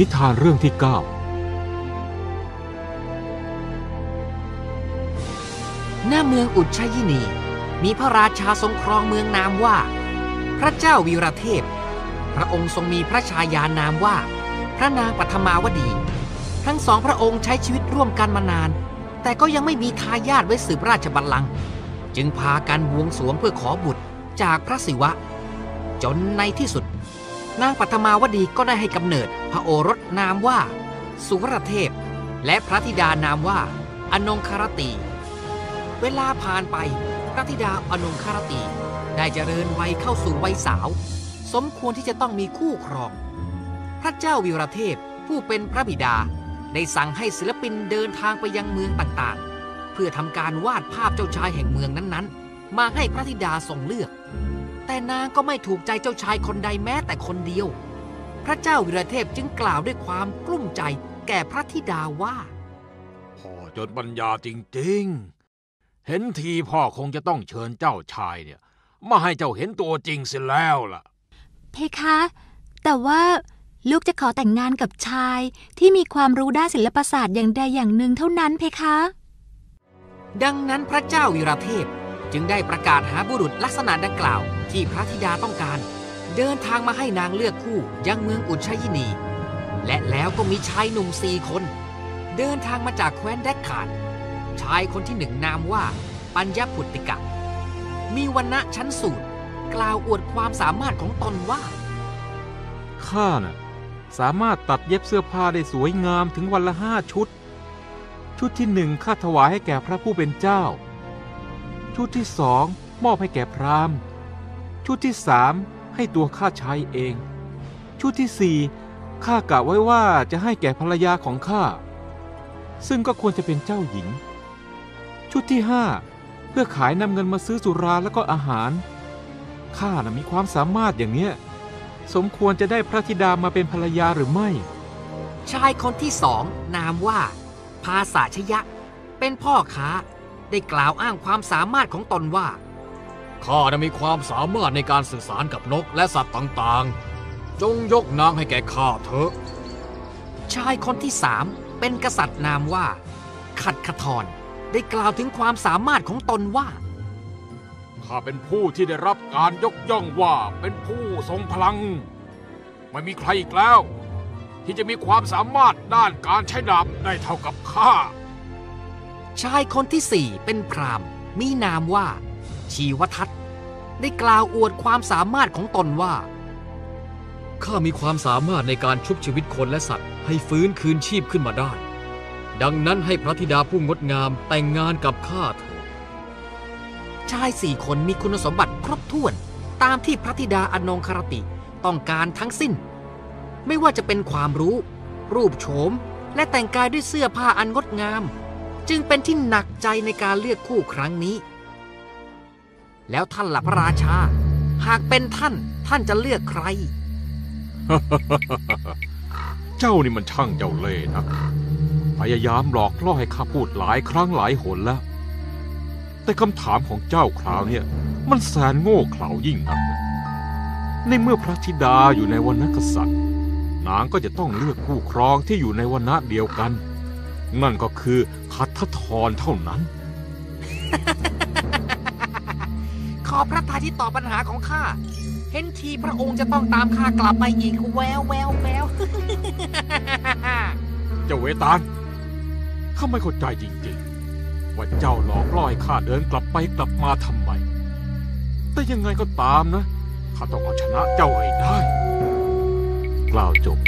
นิทานเรื่องที่ 9 หน้าเมืองอุชยินี มีพระราชาทรงครองเมืองนามว่า พระเจ้าวีรเทพ พระองค์ทรงมีพระชายานามว่า พระนางปัทมาวดี ทั้งสองพระองค์ใช้ชีวิตร่วมกันมานาน แต่ก็ยังไม่มีทายาทไว้สืบราชบัลลังก์จึงพากันบวงสรวงเพื่อขอบุตรจากพระศิวะ จนในที่สุด นางปัทมาวดีก็ได้ให้กำเนิดพระโอรสนามว่า สุวรเทพ และพระธิดานามว่า อนงคารตี เวลาผ่านไปพระธิดาอนงคารตี ได้เจริญวัยเข้าสู่วัยสาว สมควรที่จะต้องมีคู่ครอง พระเจ้าวิรเทพผู้เป็นพระบิดา ได้สั่งให้ศิลปินเดินทางไปยังเมืองต่างๆ เพื่อทำการวาดภาพเจ้าชายแห่งเมืองนั้นๆ มาให้พระธิดาทรงเลือก แต่นางก็ไม่ถูกใจเจ้าชายคนใดแม้แต่คนเดียว พระเจ้าวิรเทพจึงกล่าวด้วยความกลุ้มใจแก่พระธิดาว่าพ่อจนปัญญาจริงๆ เห็นทีพ่อคงจะต้องเชิญเจ้าชายเนี่ยมาให้เจ้าเห็นตัวจริงเสียแล้วล่ะ เพคะ แต่ว่าลูกจะขอแต่งงานกับชายที่มีความรู้ด้านศิลปศาสตร์อย่างใดอย่างหนึ่งเท่านั้นเพคะ ดังนั้นพระเจ้าวิรเทพ จึงได้ประกาศหาบุรุษลักษณะดังกล่าว ที่พระธิดาต้องการ เดินทางมาให้นางเลือกคู่ยังเมืองอุชยินี และแล้วก็มีชายหนุ่มสี่คน เดินทางมาจากแคว้นแดกขานชายคนที่หนึ่งนามว่า ปัญญพุตติกะ มีวันณะชั้นสูตรกล่าวอวดความสามารถของตนว่าข้าน่ะสามารถตัดเย็บเสื้อผ้าได้สวยงามถึงวันละห้าชุด ชุดที่หนึ่งข้าถวายให้แก่พระผู้เป็นเจ้า ชุดที่สองมอบให้แก่พราหมณ์ ชุดที่สามให้ตัวข้าใช้เอง ชุดที่สี่ข้ากะไว้ว่าจะให้แก่ภรรยาของข้า ซึ่งก็ควรจะเป็นเจ้าหญิง ชุดที่ห้าเพื่อขายนำเงินมาซื้อสุราแล้วก็อาหาร ข้านะมีความสามารถอย่างเนี้ย สมควรจะได้พระธิดามาเป็นภรรยาหรือไม่ ชายคนที่สองนามว่า ภาษาชยะ เป็นพ่อค้า ได้กล่าวอ้างความสามารถของตนว่าข้านะมีความสามารถในการสื่อสารกับนกและสัตว์ต่างๆ จงยกนางให้แก่ข้าเถอะ ชายคนที่สามเป็นกษัตริย์นามว่า ขัดขทรได้กล่าวถึงความสามารถของตนว่าข้าเป็นผู้ที่ได้รับการยกย่องว่าเป็นผู้ทรงพลัง ไม่มีใครอีกแล้ว ที่จะมีความสามารถด้านการใช้ดาบได้เท่ากับข้า ชายคนที่สี่เป็นพราหมณ์มีนามว่า ชีวทัตได้กล่าวอวดความสามารถของตนว่า ข้ามีความสามารถในการชุบชีวิตคนและสัตว์ ให้ฟื้นคืนชีพขึ้นมาได้ ดังนั้นให้พระธิดาผู้งดงามแต่งงานกับข้าเถิดชายสี่คนมีคุณสมบัติครบถ้วนตามที่พระธิดาอนงคารติต้องการทั้งสิ้น ไม่ว่าจะเป็นความรู้ รูปโฉม และแต่งกายด้วยเสื้อผ้าอันงดงาม จึงเป็นที่หนักใจในการเลือกคู่ครั้งนี้ แล้วท่านหล่ะพระราชา หากเป็นท่านท่านจะเลือกใคร เจ้านี่มันช่างเจ้าเล่ห์นะพยายามหลอกล่อให้ข้าพูดหลายครั้งหลายหนแล้ว แต่คำถามของเจ้าคราวเนี่ย มันแสนโง่เขลายิ่งนักในเมื่อพระธิดาอยู่ในวันกษัตริย์ นางก็จะต้องเลือกคู่ครองที่อยู่ในวันณะเดียวกัน นั่นก็คือคัทธรเท่านั้น ขอพระทัยที่ตอบปัญหาของข้า เห็นทีพระองค์จะต้องตามข้ากลับมาอีกแววแววแววเจ้าเวตาลข้าไม่เข้าใจจริงๆ ว่าเจ้าหลอกล่อให้ข้าเดินกลับไปกลับมาทำไม แต่ยังไงก็ตามนะ ข้าต้องเอาชนะเจ้าให้ได้ กล่าวจบ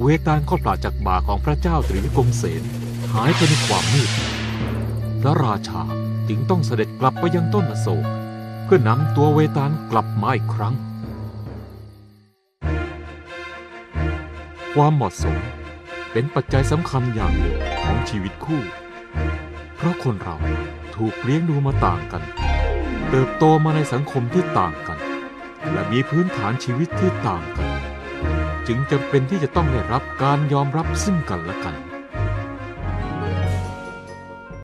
เวตาลก็ปราดจากบ่าของพระเจ้าตรีวิกรมเสน หายไปในความมืด พระราชาจึงต้องเสด็จกลับไปยังต้นอโศก เพื่อนำตัวเวตาลกลับมาอีกครั้ง ความเหมาะสมเป็นปัจจัยสำคัญอย่างหนึ่งของชีวิตคู่ เพราะคนเราถูกเลี้ยงดูมาต่างกัน เติบโตมาในสังคมที่ต่างกัน และมีพื้นฐานชีวิตที่ต่างกัน จึงจำเป็นที่จะต้องได้รับการยอมรับซึ่งกันและกัน